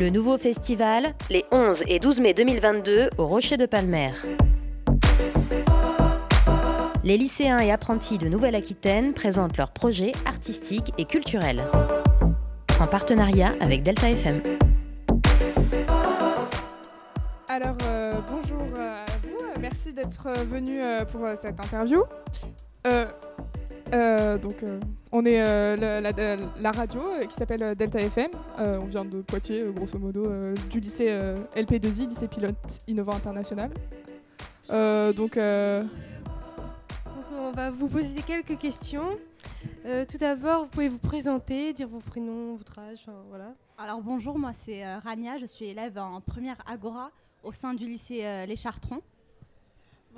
Le nouveau festival, les 11 et 12 mai 2022 au Rocher de Palmer. Les lycéens et apprentis de Nouvelle-Aquitaine présentent leurs projets artistiques et culturels. En partenariat avec Delta FM. Alors, euh, bonjour à vous. Merci d'être venu euh, pour euh, cette interview. Donc, on est la, la, la, radio qui s'appelle Delta FM. on vient de Poitiers, grosso modo, du lycée LP2I, lycée pilote innovant international. donc, on va vous poser quelques questions. Euh, tout d'abord, vous pouvez vous présenter, dire vos prénoms, votre âge, voilà. Alors bonjour, moi c'est euh, Rania, je suis élève en première Agora au sein du lycée euh, Les Chartrons.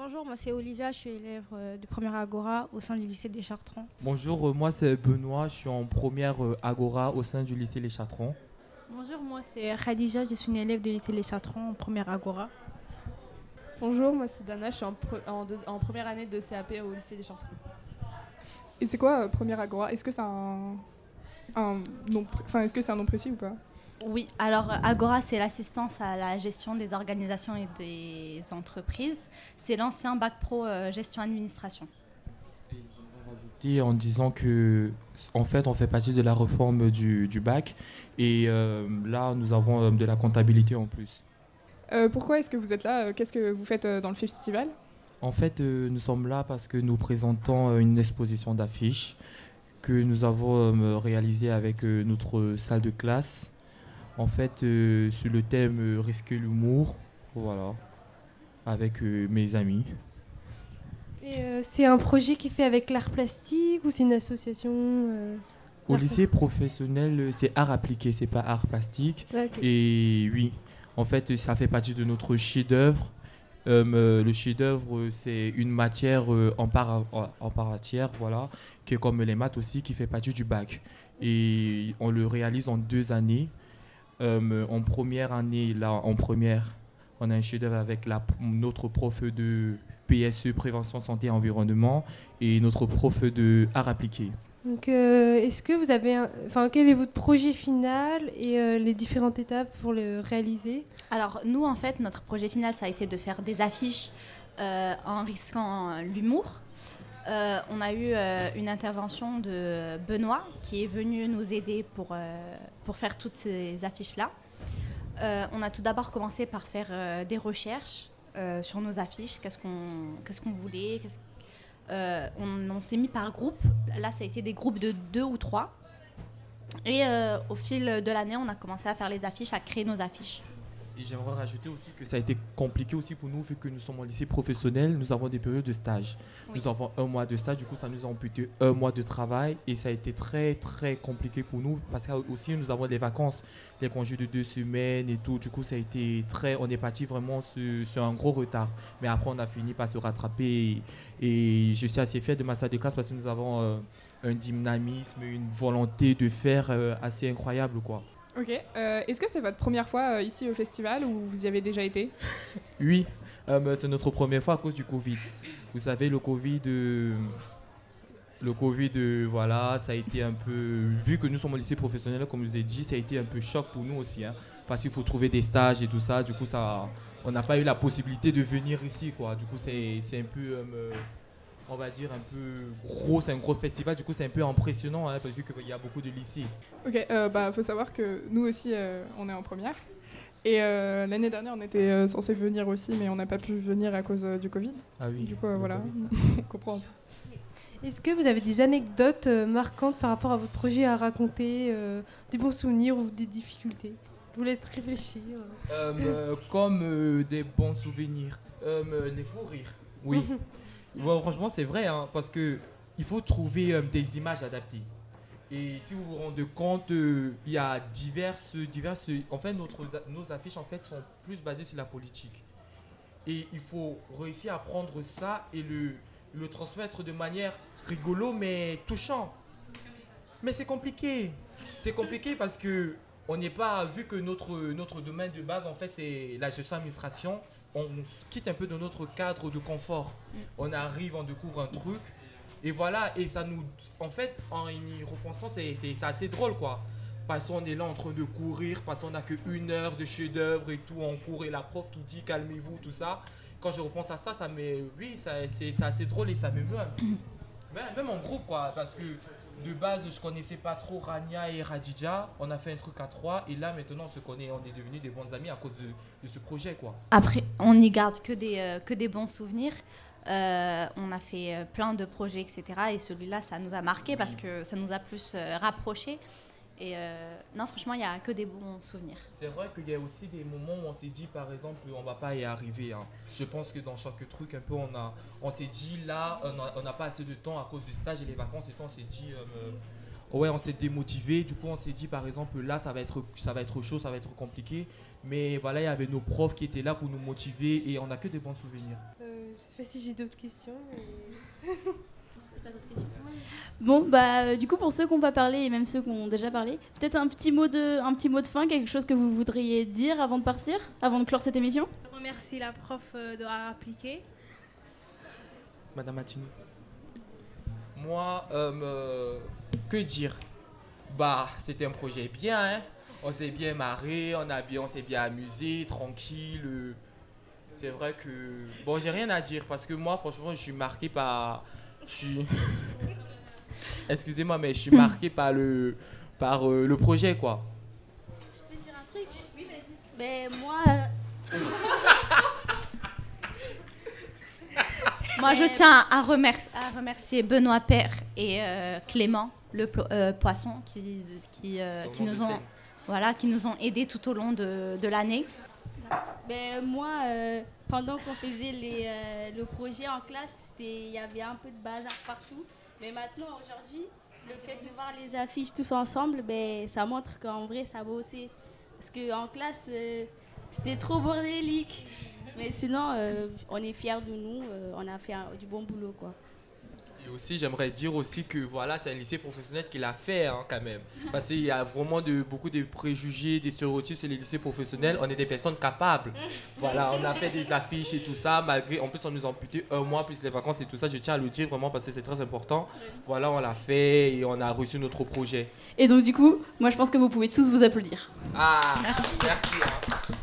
Bonjour, moi c'est Olivia, je suis élève de première Agora au sein du lycée des Chartrons. Bonjour, moi c'est Benoît, je suis en première Agora au sein du lycée Les Chartrons. Bonjour, moi c'est Khadija, je suis une élève du lycée Les Chartrons en première Agora. Bonjour, moi c'est Dana, je suis en, première année de CAP au lycée des Chartrons. Et c'est quoi euh, Première Agora? Est-ce que c'est un, nom, enfin est-ce que c'est un nom précis ou pas? Oui, alors Agora c'est l'assistance à la gestion des organisations et des entreprises. C'est l'ancien bac pro euh, gestion administration. Et en disant que en fait on fait partie de la réforme du, bac et euh, là nous avons de la comptabilité en plus. Euh, pourquoi est-ce que vous êtes là euh, Qu'est-ce que vous faites euh, dans le festival? En fait, nous sommes là parce que nous présentons une exposition d'affiches que nous avons réalisée avec notre salle de classe. En fait, sur le thème risquer l'humour, voilà, avec mes amis. Et c'est un projet qui fait avec l'art plastique ou c'est une association Au lycée professionnel, c'est art appliqué, c'est pas art plastique. Et oui, en fait, ça fait partie de notre chef-d'œuvre. Euh, le chef-d'œuvre, c'est une matière euh, en, part, en, voilà, qui est comme les maths aussi, qui fait partie du bac. Et on le réalise en deux années. Euh, en première année, là, en première, on a un chef-d'œuvre avec la, notre prof de PSE, prévention santé et environnement, et notre prof de art appliqué. Donc, euh, est-ce que vous avez, enfin, quel est votre projet final et euh, les différentes étapes pour le réaliser? Alors, nous, en fait, notre projet final, ça a été de faire des affiches euh, en risquant l'humour. On a eu une intervention de Benoît qui est venu nous aider pour, pour faire toutes ces affiches-là. on a tout d'abord commencé par faire des recherches sur nos affiches, qu'est-ce qu'on voulait, euh, on, s'est mis par groupe. Là, ça a été des groupes de deux ou trois. Et euh, au fil de l'année, on a commencé à faire les affiches, à créer nos affiches. Et j'aimerais rajouter aussi que ça a été compliqué aussi pour nous, vu que nous sommes en lycée professionnel, nous avons des périodes de stage. Nous avons un mois de stage, du coup, ça nous a amputé un mois de travail et ça a été très, très compliqué pour nous parce que aussi nous avons des vacances, les congés de deux semaines et tout. Du coup, ça a été très. On est parti vraiment sur, un gros retard. Mais après, on a fini par se rattraper et, je suis assez fier de ma salle de classe parce que nous avons euh, un dynamisme, une volonté de faire euh, assez incroyable, quoi. Ok. Euh, est-ce que c'est votre première fois euh, ici au festival ou vous y avez déjà été Oui, euh, c'est notre première fois à cause du Covid. Vous savez, le Covid, le Covid, voilà, ça a été un peu. Vu que nous sommes au lycée professionnel, comme je vous ai dit, ça a été un peu choc pour nous aussi, hein, parce qu'il faut trouver des stages et tout ça. Du coup, ça, on n'a pas eu la possibilité de venir ici, quoi. Du coup, c'est un peu on va dire, un peu gros. C'est un gros festival, du coup, c'est un peu impressionnant, hein, vu qu'il y a beaucoup de lycées. Ok, euh, bah, faut savoir que nous aussi, euh, on est en première. Et euh, l'année dernière, on était euh, censé venir aussi, mais on n'a pas pu venir à cause du Covid. Ah oui. Du coup, voilà, on comprend. Est-ce que vous avez des anecdotes marquantes par rapport à votre projet à raconter, des bons souvenirs ou des difficultés? Je vous laisse réfléchir. comme des bons souvenirs. les fous rires. Oui. franchement, c'est vrai, hein, parce que il faut trouver euh, des images adaptées. Et si vous vous rendez compte, euh, il y a diverses, diverses. En fait, notre, nos affiches en fait sont plus basées sur la politique. Et il faut réussir à prendre ça et le, le transmettre de manière rigolo mais touchant. Mais c'est compliqué. C'est compliqué parce que on n'est pas, vu que notre, notre domaine de base, en fait, c'est la gestion d'administration, on quitte un peu de notre cadre de confort. Mm. On arrive, on découvre un truc, et voilà, et ça nous. En fait, en y repensant, c'est assez drôle, quoi. parce qu'on est là en train de courir, parce qu'on n'a qu'une heure de chef-d'œuvre et tout, on court et la prof qui dit calmez-vous, tout ça. Quand je repense à ça, ça me. Oui, ça- c'est c'est assez drôle et ça un peu. Même, même en groupe, quoi, parce que de base, je connaissais pas trop Rania et Radija. On a fait un truc à trois et là, maintenant, on se connaît, on est devenus des bons amis à cause de, de ce projet, quoi. Après, on n'y garde que des, euh, que des bons souvenirs. Euh, on a fait euh, plein de projets, etc. Et celui-là, ça nous a marqué parce que ça nous a plus rapprochés. Et euh, non, franchement, il n'y a que des bons souvenirs. C'est vrai qu'il y a aussi des moments où on s'est dit, par exemple, on va pas y arriver. hein. Je pense que dans chaque truc, un peu, on, a, on s'est dit, là, on n'a pas assez de temps à cause du stage et les vacances. Et on s'est dit, euh, euh, ouais, on s'est démotivé. Du coup, on s'est dit, par exemple, là, ça va, être, ça va être chaud, ça va être compliqué. Mais voilà, il y avait nos profs qui étaient là pour nous motiver et on n'a que des bons souvenirs. Euh, je sais pas si j'ai d'autres questions. mais- Bon, bah, euh, du coup, pour ceux qui n'ont pas parlé et même ceux qui ont déjà parlé, peut-être un petit mot de, un petit mot de fin, quelque chose que vous voudriez dire avant de partir, avant de clore cette émission? Je remercie la prof euh, d'avoir appliqué. Madame Matini. Moi, euh, que dire? Bah, c'était un projet bien, hein. On s'est bien marré, on, a bien, on s'est bien amusé, tranquille. C'est vrai que... Bon, j'ai rien à dire parce que moi, franchement, je suis marqué par... Je suis... Excusez-moi, mais je suis marqué par le, par, euh, le projet, quoi. Je peux dire un truc? Oui, vas-y. Ben, moi. euh, Moi, je tiens à remercier, à remercier Benoît Père et euh, Clément, le euh, poisson, qui, euh, nous ont, scène. voilà, qui nous ont aidés tout au long de, de l'année. Ben, moi, euh, pendant qu'on faisait les, euh, le projet en classe, il y avait un peu de bazar partout. Mais maintenant, aujourd'hui, le fait de voir les affiches tous ensemble, ben, ça montre qu'en vrai, ça aussi. Parce qu'en classe, euh, c'était trop bordélique. Mais sinon, on est fiers de nous, on a fait du bon boulot. quoi. Et aussi, j'aimerais dire aussi que voilà, c'est un lycée professionnel qui l'a fait hein, quand même. Parce qu'il y a vraiment de, beaucoup de préjugés, des stéréotypes sur les lycées professionnels. On est des personnes capables. Voilà, on a fait des affiches et tout ça, malgré, en plus on nous a amputé un mois plus les vacances et tout ça. Je tiens à le dire vraiment parce que c'est très important. Voilà, on l'a fait et on a reçu notre projet. Et donc, du coup, moi, je pense que vous pouvez tous vous applaudir. Ah, merci. hein.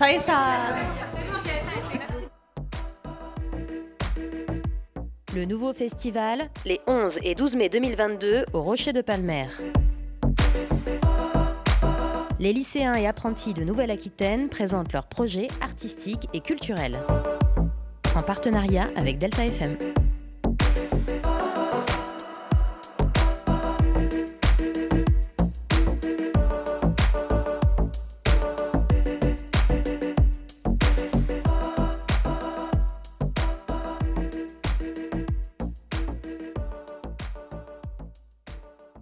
Ça y est, ça. Le nouveau festival, les 11 et 12 mai 2022 au Rocher de Palmer. Les lycéens et apprentis de Nouvelle-Aquitaine présentent leurs projets artistiques et culturels. En partenariat avec Delta FM.